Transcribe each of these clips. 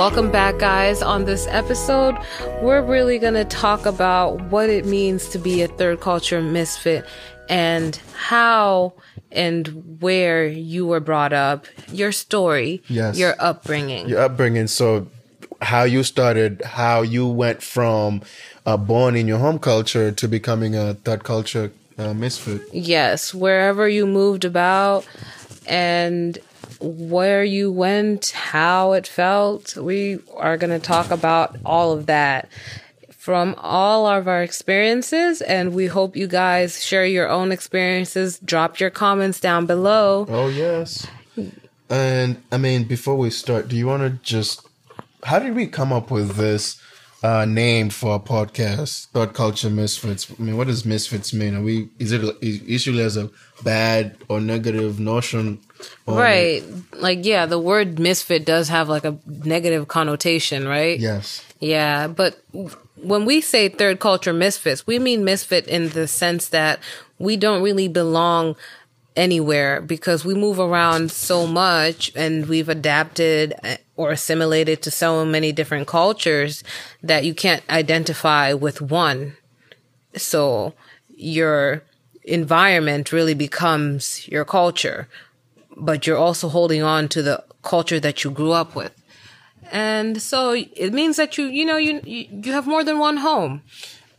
Welcome back, guys. On this episode, we're really going to talk about what it means to be a third culture misfit and how and where you were brought up, your story, Yes. your upbringing. your upbringing. So, how you started, how you went from uh, born in your home culture to becoming a third culture uh, misfit. Yes, wherever you moved about and where you went, how it felt. We are going to talk about all of that from all of our experiences. And we hope you guys share your own experiences. Drop your comments down below. Oh yes. And I mean, before we start, do you want to just? How did we come up with this uh, name for our podcast, Third Culture Misfits? I mean, what does misfits mean? Are we? Is it usually as a bad or negative notion? Or- Right. Like, yeah, the word misfit does have like a negative connotation, right? Yes. Yeah, but when we say third culture misfits, we mean misfit in the sense that we don't really belong anywhere because we move around so much and we've adapted eh, or assimilated to so many different cultures that you can't identify with one. So your environment really becomes your culture, but you're also holding on to the culture that you grew up with. And so it means that you, you know, you, you, have more than one home.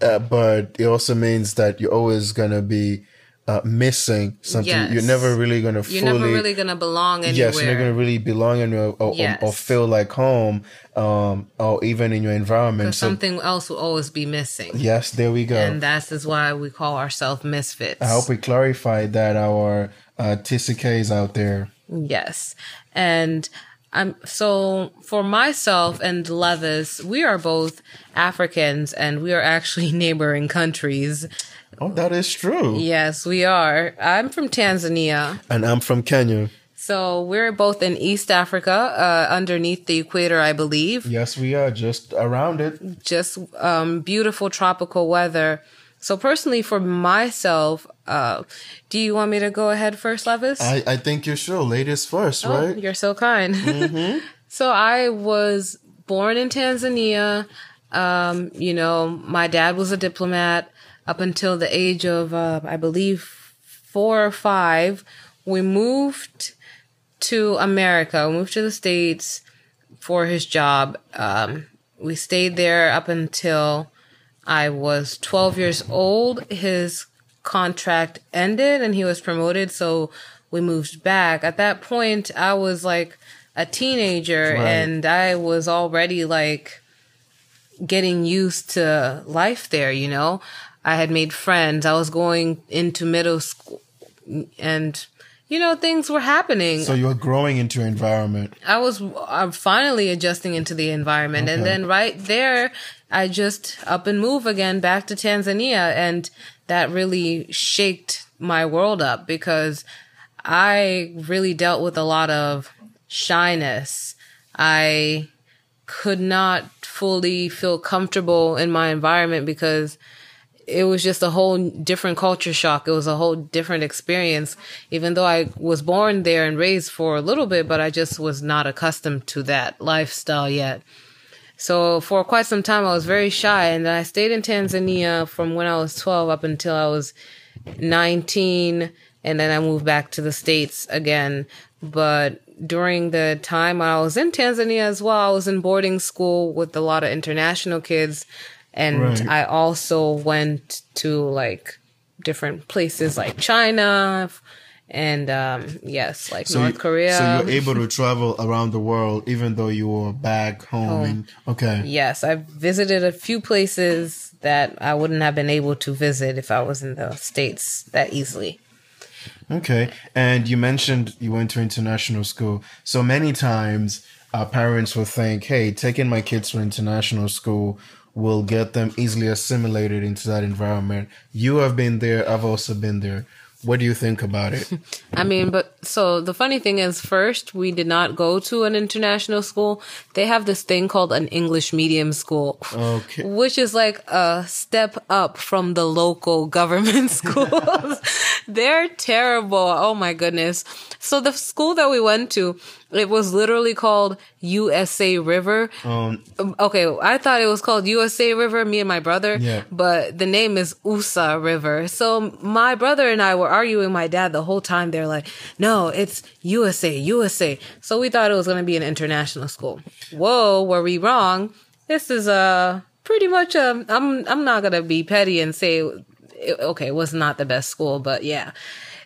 Uh, but it also means that you're always gonna be uh, missing something. Yes. You're never really gonna You're never really going to belong anywhere. Yes, you're not gonna really belong anywhere or, or, Yes. or feel like home, um, or even in your environment. So Something else will always be missing. yes, there we go. And that is why we call ourselves misfits. I hope we clarified that our uh, TCKs out there. Yes. And I'm so for myself and Levis, we are both Africans and we are actually neighboring countries. Oh, that is true. Yes, we are. I'm from Tanzania. And I'm from Kenya. So we're both in East Africa, uh, underneath the equator, I believe. Yes, we are just around it. Just um, beautiful tropical weather. So personally, for myself, uh, do you want me to go ahead first, Levis? I, I think you're sure. Ladies first, Oh, right? You're so kind. so I was born in Tanzania. Um, you know, my dad was a diplomat up until the age of, uh, I believe, four or five. We moved to America. We moved to the States for his job. Um, we stayed there up until I was 12 years old. His contract ended and he was promoted. So we moved back. At that point, I was like a teenager Right. and I was already like getting used to life there, you know? I had made friends. I was going into middle school and, you know, things were happening. So you're growing into your environment. I was I'm finally adjusting into the environment. And then right there, I just up and move again back to Tanzania. And that really shaked my world up because I really dealt with a lot of shyness. I could not fully feel comfortable in my environment because it was just a whole different culture shock. It was a whole different experience, even though I was born there and raised for a little bit, but I just was not accustomed to that lifestyle yet. So for quite some time, I was very shy and then I stayed in Tanzania from when I was 12 up until I was 19. And then I moved back to the States again. But during the time I was in Tanzania as well, I was in boarding school with a lot of international kids. And Right. I also went to like different places like China and, um, yes, like North you, Korea. So you're able to travel around the world even though you were back home. In, okay. Yes, I've visited a few places that I wouldn't have been able to visit if I was in the States that easily. Okay. And you mentioned you went to international school. So many times our parents will think, hey, taking my kids to international school will get them easily assimilated into that environment. You have been there. I've also been there. What do you think about it? I mean, but so the funny thing is, first, we did not go to an international school. They have this thing called an English medium school. Okay. Which is like a step up from the local government schools. They're terrible. Oh my goodness. So the school that we went to, It was literally called USA River. Um, Okay, I thought it was called USA River, me and my brother. Yeah. But the name is USA River. So my brother and I were arguing with my dad the whole time. They're like, no, it's USA, USA. So we thought it was going to be an international school. Whoa, were we wrong? This is a pretty much a, I'm, I'm not going to be petty and say, okay, it was not the best school, but yeah,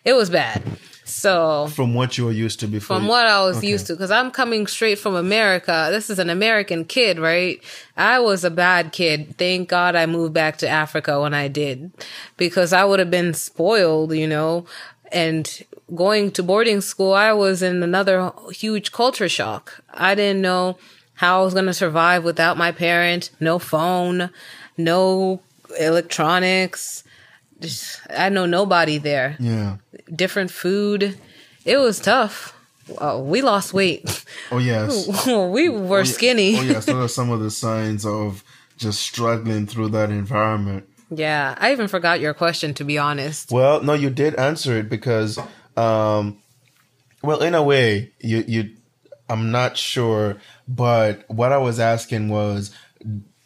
it was bad. So from what you were used to before. from what I was used to, because I'm coming straight from America. This is an American kid, right? I was a bad kid. Thank God I moved back to Africa when I did, because I would have been spoiled, you know. And going to boarding school, I was in another huge culture shock. I didn't know how I was going to survive without my parent, no phone, no electronics. Just, I know nobody there Yeah. Different food. It was tough. Uh, we lost weight. Oh yes. we were skinny. Oh yes. Those are some of the signs of just struggling through that environment. Yeah, I even forgot your question to be honest. Well, no, you did answer it because, um, well, in a way, you you, I'm not sure, but what I was asking was,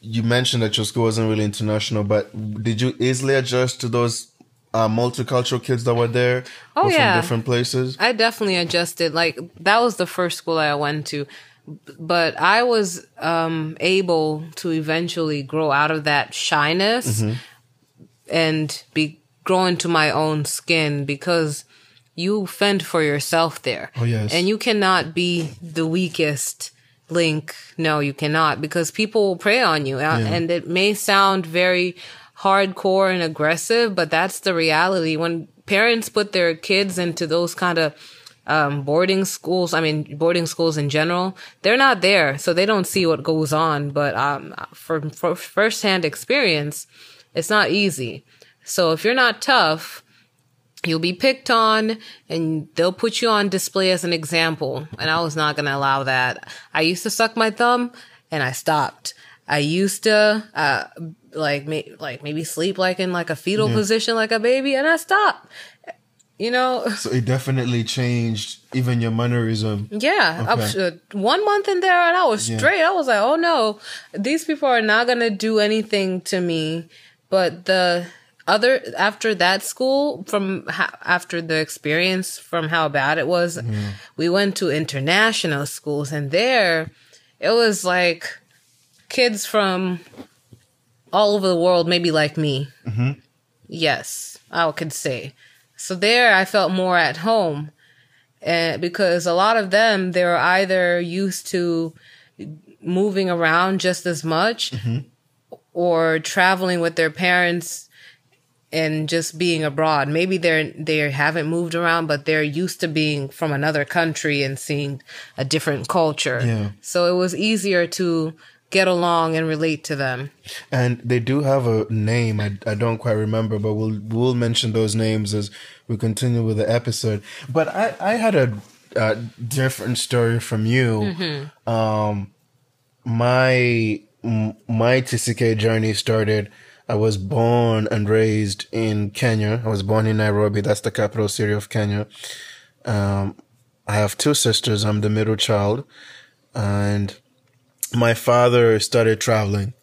you mentioned that your school wasn't really international, but did you easily adjust to those uh, multicultural kids that were there? Oh, Or yeah. from different places. I definitely adjusted. Like that was the first school I went to, but I was um, able to eventually grow out of that shyness and be grow into my own skin because you fend for yourself there. Oh, yes. and you cannot be the weakest link. No, you cannot because people will prey on you, Uh, and it may sound very hardcore and aggressive, but that's the reality. When parents put their kids into those kind of um, boarding schools, I mean, boarding schools in general, they're not there. So they don't see what goes on. But um, from, firsthand experience, it's not easy. So if you're not tough, you'll be picked on and they'll put you on display as an example. And I was not going to allow that. I used to suck my thumb and I stopped. I used to, uh, like, may- like maybe sleep like in like a fetal position, like a baby, and I stopped. You know, So it definitely changed even your mannerism. yeah, Okay. uh, one month in there and I was Yeah. straight. I was like, oh no, these people are not going to do anything to me. But the other, after that school, from ha- after the experience from how bad it was, Mm-hmm. we went to international schools and there it was like kids from all over the world, maybe like me. Mm-hmm. Yes, I could say. So there I felt more at home and because a lot of them they're either used to moving around just as much mm-hmm. or traveling with their parents and just being abroad maybe they're they haven't moved around but they're used to being from another country and seeing a different culture Yeah. so it was easier to get along and relate to them And they do have a name. I, I don't quite remember, but we'll we'll mention those names as we continue with the episode. But I I had a, uh different story from you. Um, my my TCK journey started. I was born and raised in Kenya. I was born in Nairobi. That's the capital city of Kenya. Um, I have two sisters. I'm the middle child, and my father started traveling.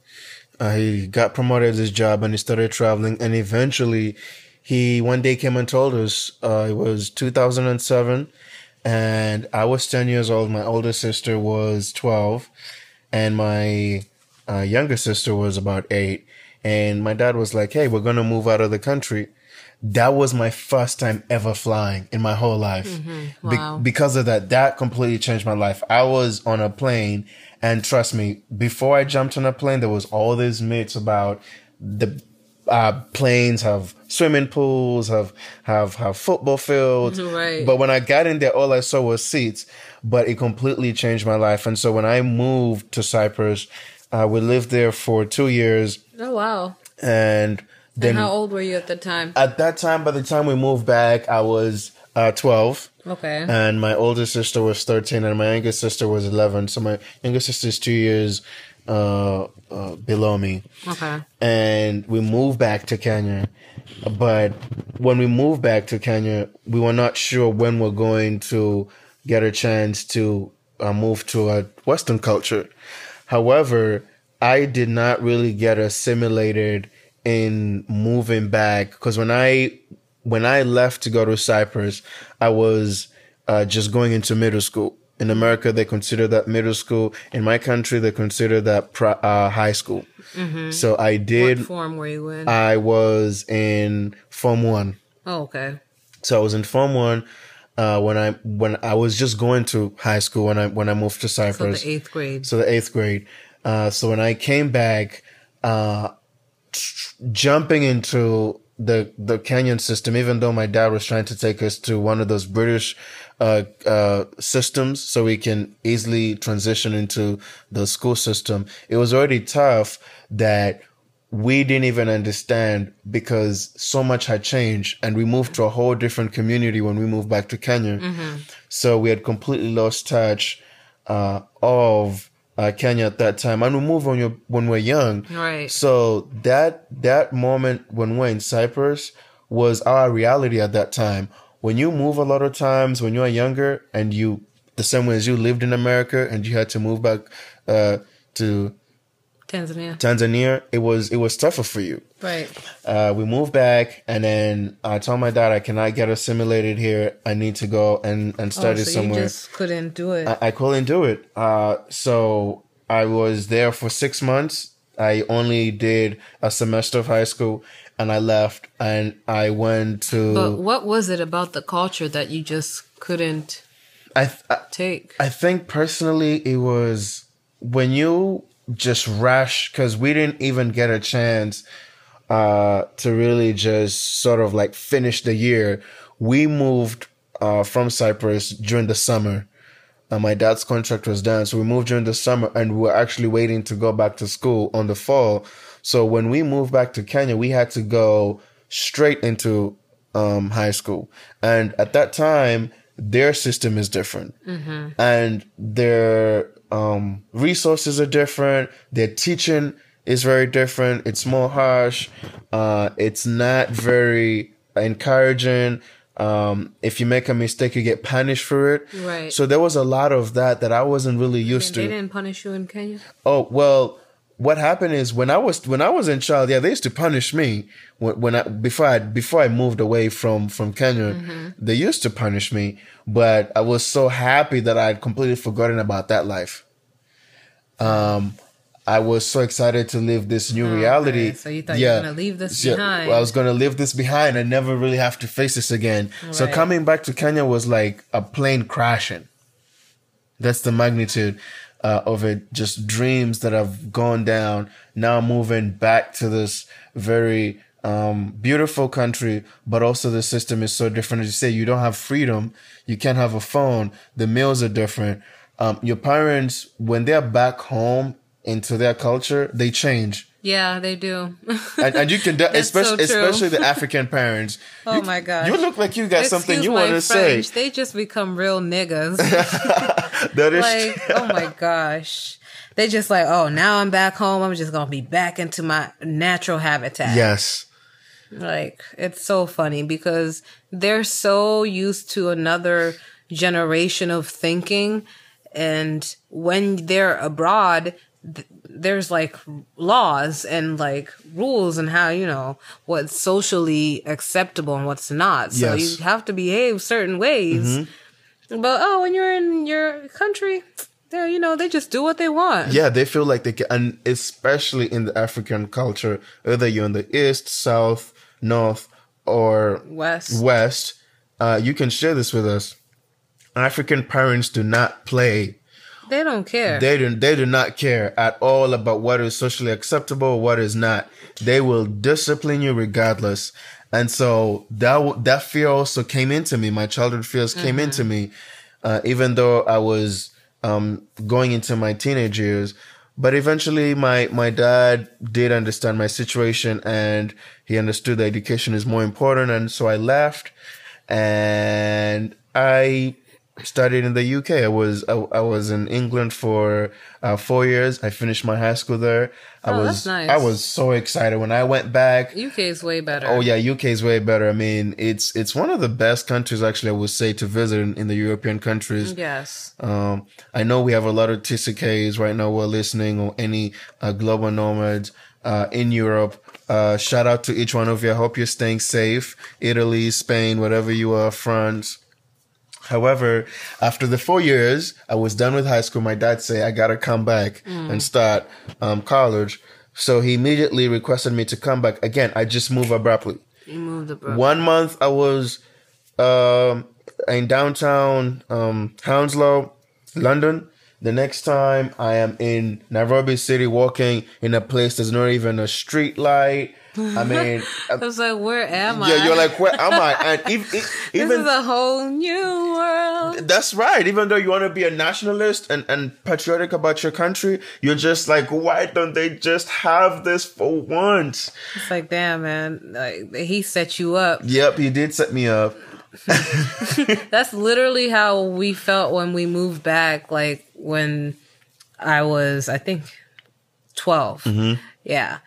Uh, he got promoted at his job and he started traveling. And eventually, he one day came and told us uh, it was 2007, and I was 10 years old. My older sister was 12, and my uh, younger sister was about eight. And my dad was like, "Hey, we're gonna move out of the country." That was my first time ever flying in my whole life. Be- Wow. because of that, that completely changed my life. I was on a plane, and trust me, before I jumped on a plane, there was all these myths about the uh, planes have swimming pools, have have have football fields. Right. But when I got in there, all I saw was seats. But it completely changed my life. And so when I moved to Cyprus, uh, we lived there for two years, oh wow and then and how old were you at the time? At that time, by the time we moved back, I was uh, twelve. Okay. And my older sister was 13 and my younger sister was 11 so my younger sister is two years uh, uh, below me. Okay. And we moved back to kenya. But when we moved back to kenya we were not sure when we're going to get a chance to uh, move to a Western culture. However, I did not really get assimilated in moving back because when I when I left to go to Cyprus, I was uh, just going into middle school. In America, they consider that middle school. In my country, they consider that uh, high school. So I did. What form were you in? I was in Form One. oh, okay. So I was in Form One uh, when I when I was just going to high school when I when I moved to So Cyprus. the eighth grade. So the eighth grade. Uh, so when I came back, uh, jumping into the the Kenyan system, even though my dad was trying to take us to one of those British uh, uh, systems, so we can easily transition into the school system, it was already tough that we didn't even understand because so much had changed and we moved to a whole different community when we moved back to Kenya. So we had completely lost touch uh, of uh, Kenya at that time, and we moved when you when we're young. Right. So that that moment when we're in Cyprus was our reality at that time. When you move a lot of times when you're younger, and you the same way as you lived in America and you had to move back uh, to Tanzania. Tanzania, it was it was tougher for you. Right. Uh, we moved back, and then I told my dad I cannot get assimilated here. I need to go and and Oh, study so somewhere. you just couldn't do it. I, I couldn't do it. Uh, so I was there for six months. I only did a semester of high school, and I left, and I went to. but what was it about the culture that you just couldn't I, I take? I think personally it was when you just rush because we didn't even get a chance uh, to really just sort of like finish the year. We moved uh, from Cyprus during the summer. Uh, my dad's contract was done, so we moved during the summer, and we were actually waiting to go back to school on the fall. So when we moved back to Kenya, we had to go straight into um, high school, and at that time, their system is different, and their um, resources are different. Their teaching is very different. It's more harsh. Uh, it's not very encouraging. Um, if you make a mistake, you get punished for it. Right. So there was a lot of that that I wasn't really used they to. They didn't punish you in Kenya. Oh well, what happened is when I was when I was in child, yeah, they used to punish me when, when I before I before I moved away from from Kenya. They used to punish me, but I was so happy that I had completely forgotten about that life. Um, I was so excited to live this new reality. so you thought you were gonna leave this behind. I was gonna leave this behind and never really have to face this again. So coming back to Kenya was like a plane crashing. That's the magnitude uh, of it. Just dreams that have gone down. Now moving back to this very um, beautiful country, but also the system is so different. As you say, you don't have freedom. You can't have a phone. The meals are different. Um, your parents, when they're back home into their culture, they change. Yeah, they do. And, and you can, de- That's so especially, especially the African parents. Oh You- my gosh. You look like you got something you want to say. They just become real niggas. That is like, oh my gosh. They just like, oh, now I'm back home. I'm just gonna be back into my natural habitat. yes. Like, it's so funny because they're so used to another generation of thinking. And when they're abroad, th- there's like laws and like rules and how, you know, what's socially acceptable and what's not. So Yes. Mm-hmm. you have to behave certain ways. But oh, when you're in your country, they you know, they just do what they want. Yeah, they feel like they can, and especially in the African culture, whether you're in the east, south, north, or West. west, uh, you can share this with us. African parents do not play. They don't care. They do, they do not care at all about what is socially acceptable, what is not. They will discipline you regardless. And so that that fear also came into me. My childhood fears came into me, uh, even though I was um, going into my teenage years. But eventually, my my dad did understand my situation, and he understood that education is more important. And so I left, and I studied in the UK. I was I, I was in England for uh, four years. I finished my high school there. I Oh, was nice. I was so excited when I went back. UK is way better. Oh yeah, UK is way better. I mean, it's it's one of the best countries actually. I would say to visit in, in the European countries. Yes. Um, I know we have a lot of TCKs right now. We're listening or any uh, global nomads uh, in Europe. Uh, shout out to each one of you. I hope you're staying safe. Italy, Spain, whatever you are, France. However, after the four years, I was done with high school. My dad said I gotta come back and start um, college. So he immediately requested me to come back. Again, I just moved abruptly. You moved abroad. One month I was um, in downtown um, Hounslow, London. The next time I am in Nairobi City, walking in a place there's not even a street light. I mean, uh, I was like, where am I? yeah, you're like, where am I? And even, this even is a whole new world. that's right. Even though you want to be a nationalist and, and patriotic about your country, you're just like, why don't they just have this for once? It's like, damn, man. Like, he set you up. Yep, he did set me up. That's literally how we felt when we moved back. Like when I was, I think, 12. Mm-hmm. Yeah.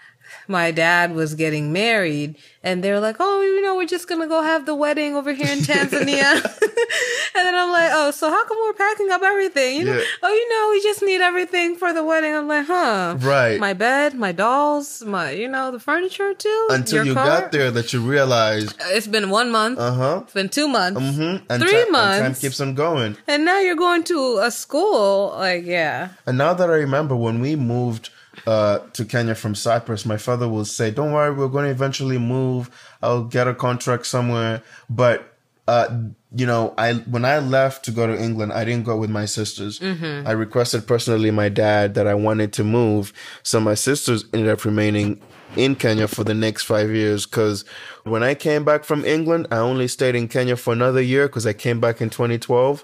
My dad was getting married and they were like, Oh, you know, we're just going to go have the wedding over here in Tanzania. and then I'm like, Oh, so how come we're packing up everything? You know, Yeah. oh, you know, we just need everything for the wedding. I'm like, huh. Right. My bed, my dolls, my, you know, the furniture too. Until you car. got there that you realized, It's been one month. uh huh. It's been two months. Mm-hmm. And Three months. time keeps on going. And now you're going to a school. Like, yeah. And now that I remember when we moved uh, to Kenya from Cyprus, my father will say, "Don't worry, we're going to eventually move. I'll get a contract somewhere." But uh, you know, I when I left to go to England, I didn't go with my sisters. I requested personally my dad that I wanted to move, so my sisters ended up remaining in Kenya for the next five years. Because when I came back from England, I only stayed in Kenya for another year because I came back in 2012,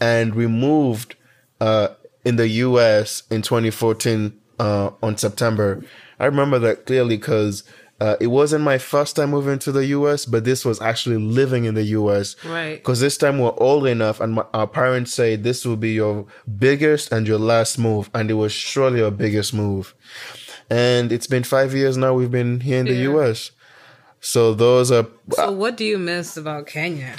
and we moved uh, in the U.S. in 2014 uh, on September. I remember that clearly because uh, it wasn't my first time moving to the U.S., but this was actually living in the U.S. Right. Because this time we're old enough, and my, our parents say this will be your biggest and your last move, and it was surely our biggest move. And it's been five years now. We've been here in the Yeah. U.S. So those are So, what do you miss about Kenya?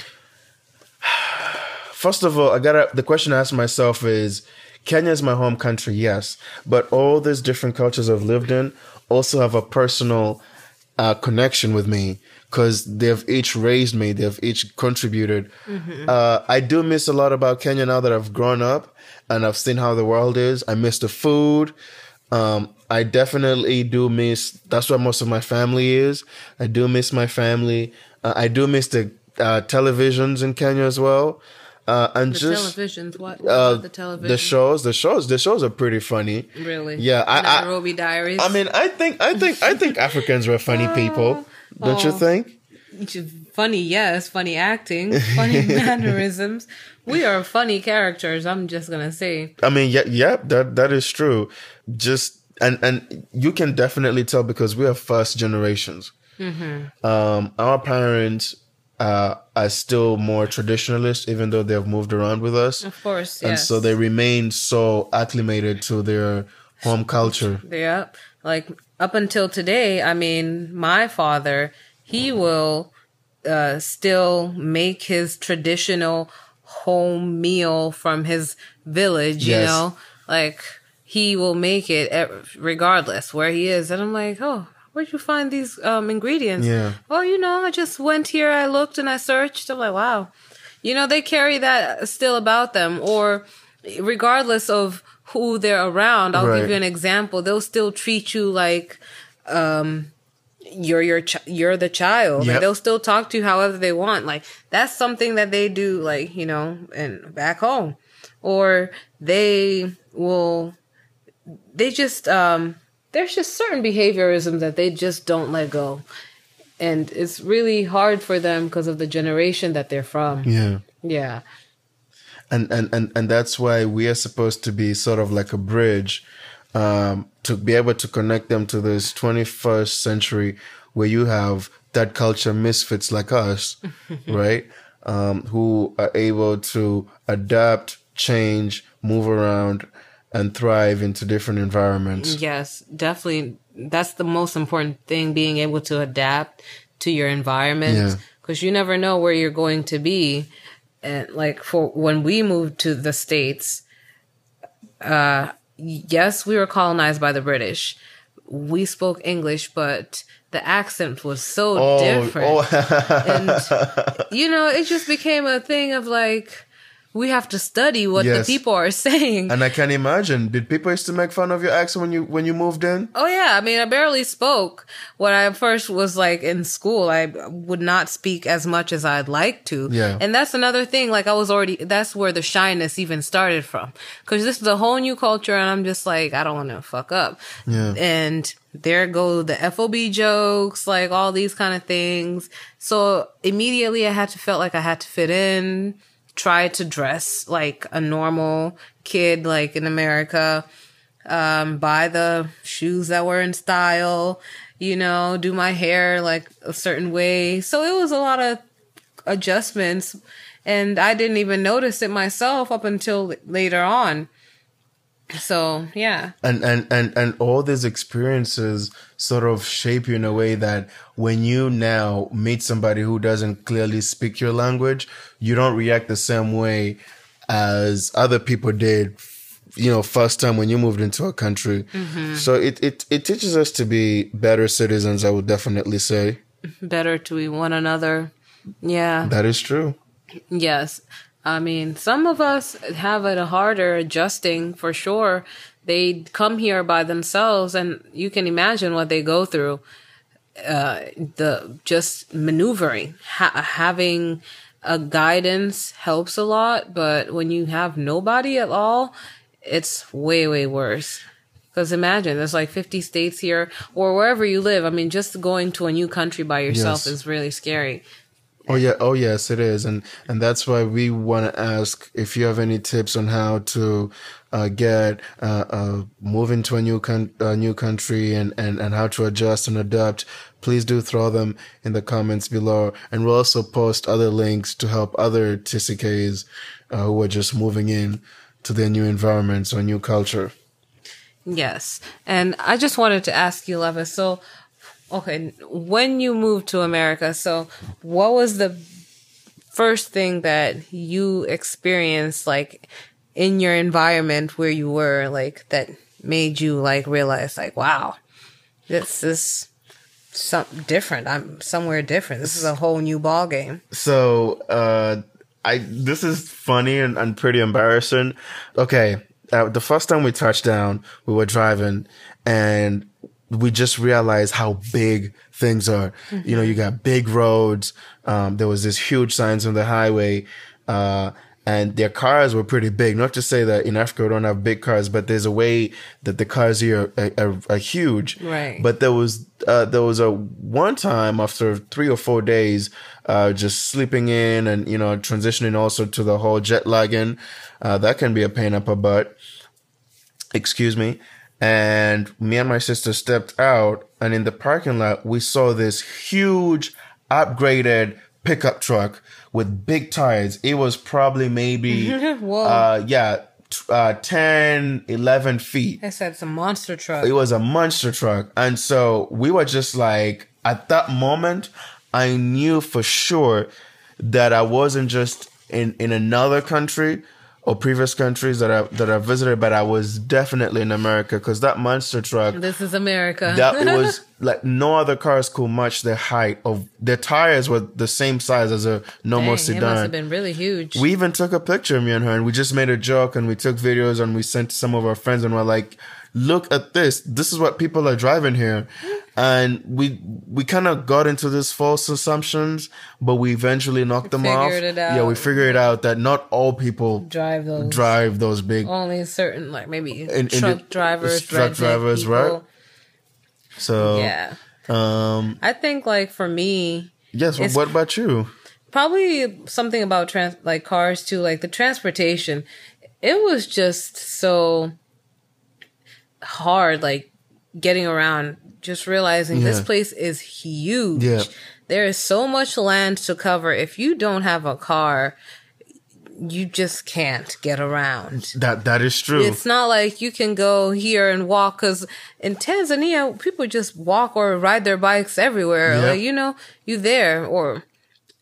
First of all, I gotta, the question I ask myself is Kenya is my home country, yes, but all these different cultures I've lived in also have a personal uh, connection with me because they've each raised me, they've each contributed. Uh, I do miss a lot about Kenya now that I've grown up and I've seen how the world is. I miss the food. Um, I definitely do miss, that's where most of my family is. I do miss my family. Uh, I do miss the uh, televisions in Kenya as well. Uh, and The just televisions. What, what uh, the television? the shows, the shows, the shows are pretty funny. Really? Yeah, I, I, Nairobi Diaries. I mean, I think, I think, I think Africans were funny people. Don't you oh. think? Funny, yes. Funny acting, funny mannerisms. We are funny characters. I'm just gonna say. I mean, yeah, yeah, that that is true. Just and and you can definitely tell because we are first generations. Um, our parents uh, are still more traditionalist, even though they have moved around with us, Of course, yes. and so they remain so acclimated to their home culture. Yeah. Like up until today, I mean, my father, he will uh, still make his traditional home meal from his village, you Yes. know? Like he will make it regardless where he is. And I'm like, oh, where'd you find these um, ingredients? Yeah. Oh, you know, I just went here, I looked and I searched. I'm like, wow. You know, they carry that still about them. Or regardless of who they're around, I'll Right. give you an example. They'll still treat you like um you're your ch- you're the child. Yep. Like they'll still talk to you however they want. Like that's something that they do like, you know, and back home. Or they will they just um there's just certain behaviorism that they just don't let go. And it's really hard for them because of the generation that they're from. Yeah. Yeah. and and and and that's why we are supposed to be sort of like a bridge um, to be able to connect them to this 21st century where you have that culture misfits like us, right? um, who are able to adapt, change, move around, and thrive into different environments. Yes, definitely. That's the most important thing being able to adapt to your environment Yeah. because you never know where you're going to be. And like for when we moved to the States, uh, yes, we were colonized by the British. We spoke English, but the accent was so Oh, different. oh. and you know, it just became a thing of like we have to study what Yes. the people are saying. and I can imagine. Did people used to make fun of your accent when you when you moved in? Oh yeah, I mean, I barely spoke when I first was like in school. I would not speak as much as I'd like to. Yeah. and that's another thing. Like I was already. That's where the shyness even started from, because this is a whole new culture, and I'm just like, I don't want to fuck up. Yeah. And there go the FOB jokes, like all these kind of things. So immediately, I had to felt like I had to fit in. Try to dress like a normal kid, like in America um, buy the shoes that were in style, you know, do my hair like a certain way. So it was a lot of adjustments and I didn't even notice it myself up until later on. So, yeah. and and and and all these experiences sort of shape you in a way that when you now meet somebody who doesn't clearly speak your language you don't react the same way as other people did you know first time when you moved into a country mm-hmm. so it, it it teaches us to be better citizens i would definitely say Better to be one another. Yeah. that is true Yes. I mean, some of us have it harder adjusting for sure. They come here by themselves and you can imagine what they go through. Uh, the just maneuvering, ha- having a guidance helps a lot, but when you have nobody at all, it's way, way worse. Because imagine there's like 50 states here or wherever you live. I mean, just going to a new country by yourself Yes. is really scary. Oh yeah, oh yes, it is, and and that's why we want to ask if you have any tips on how to uh, get uh, uh, move into a new con- uh, new country and, and and how to adjust and adapt. Please do throw them in the comments below, and we'll also post other links to help other TCKs uh, who are just moving in to their new environments or new culture. Yes. And I just wanted to ask you, Levis, so, okay, when you moved to America, so what was the first thing that you experienced, like, in your environment where you were, like, that made you, like, realize, like, wow, this is something different. I'm somewhere different. This is a whole new ball game. So, uh, I this is funny and, and pretty embarrassing. Okay, uh, the first time we touched down, we were driving, and we just realized how big things are. You know, you got big roads. Um, there was this huge signs on the highway. Uh, and their cars were pretty big. Not to say that in Africa we don't have big cars, but there's a way that the cars here are, are, are huge. Right. But there was uh, there was a one time after three or four days, uh, just sleeping in and you know transitioning also to the whole jet lagging. Uh, that can be a pain up a butt. Excuse me. And me and my sister stepped out, and in the parking lot we saw this huge upgraded pickup truck with big tires. It was probably maybe uh yeah t- uh 10 11 feet I said it's a monster truck. it was a monster truck. And so we were just like, at that moment, I knew for sure that I wasn't just in, in another country or previous countries that I, that I visited, but I was definitely in America because that monster truck, This is America. that was like no other cars could match the height of their tires were the same size as a normal Dang, it must have been really huge. We even took a picture, of me and her, and we just made a joke and we took videos and we sent to some of our friends and we're like, look at this. This is what people are driving here. And we, we kind of got into this false assumptions, but we eventually knocked them off. It Yeah, we figured out that not all people drive those. drive those big. only certain like maybe In- in truck the- drivers, truck drivers, people. right? So, Yeah, um, I think like for me, yes. It's- what about you? probably something about trans like cars too, like the transportation. It was just so hard, like getting around. Just realizing this place is huge. Yeah. there is so much land to cover. If you don't have a car, you just can't get around. That that is true. It's not like you can go here and walk because in Tanzania, people just walk or ride their bikes everywhere. Yep. Like, you know, you there or,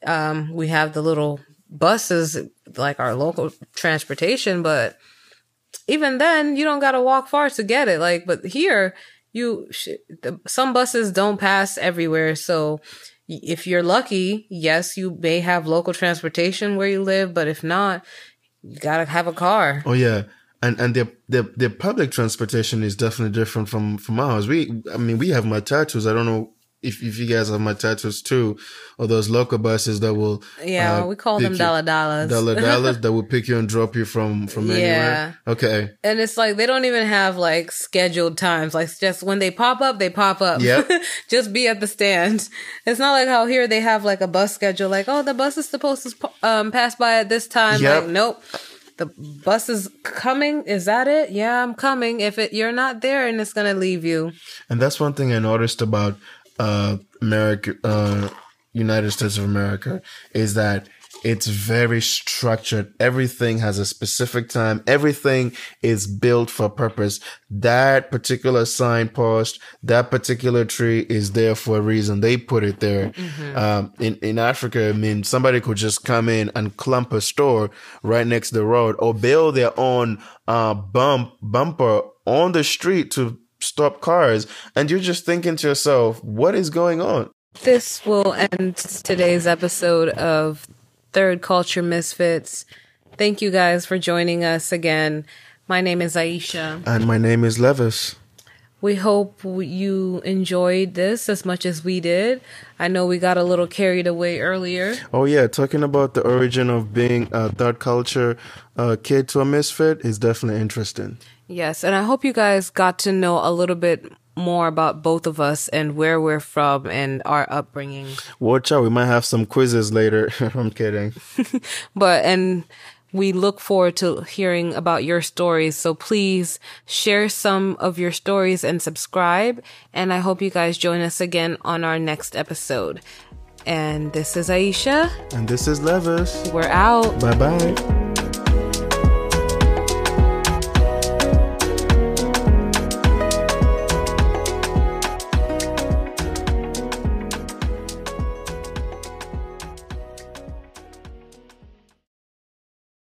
um, we have the little buses, like our local transportation, but even then you don't got to walk far to get it. Like, but here you, sh- the, some buses don't pass everywhere. So if you're lucky, yes, you may have local transportation where you live, but if not, you gotta have a car. Oh yeah, and and the the the public transportation is definitely different from from ours. We, I mean, we have matatus. I don't know if if you guys have matatus too, or those local buses that will. Yeah, uh, we call them dala dalas. Dala dalas that will pick you and drop you from from Yeah. anywhere. Okay. and it's like they don't even have like scheduled times. Like just when they pop up, they pop up. Yep. just be at the stand. It's not like how here they have like a bus schedule. Like oh, the bus is supposed to um, pass by at this time. Yep. Like nope. The bus is coming. Is that it? Yeah, I'm coming. If it you're not there, and it's gonna leave you. And that's one thing I noticed about uh America uh United States of America is that it's very structured. Everything has a specific time. Everything is built for purpose. That particular signpost, that particular tree is there for a reason. They put it there. Um, in, in Africa, I mean, somebody could just come in and clump a store right next to the road or build their own, uh, bump, bumper on the street to stop cars. And you're just thinking to yourself, what is going on? This will end today's episode of Third Culture Misfits. Thank you guys for joining us again. My name is Aisha. And my name is Levis. We hope you enjoyed this as much as we did. I know we got a little carried away earlier. Oh yeah, talking about the origin of being a third culture uh, kid to a misfit is definitely interesting. Yes, and I hope you guys got to know a little bit more about both of us and where we're from and our upbringing. Watch out, we might have some quizzes later. I'm kidding. But and we look forward to hearing about your stories. So please share some of your stories and subscribe. And I hope you guys join us again on our next episode. And this is Aisha. And this is Levis. We're out. Bye bye.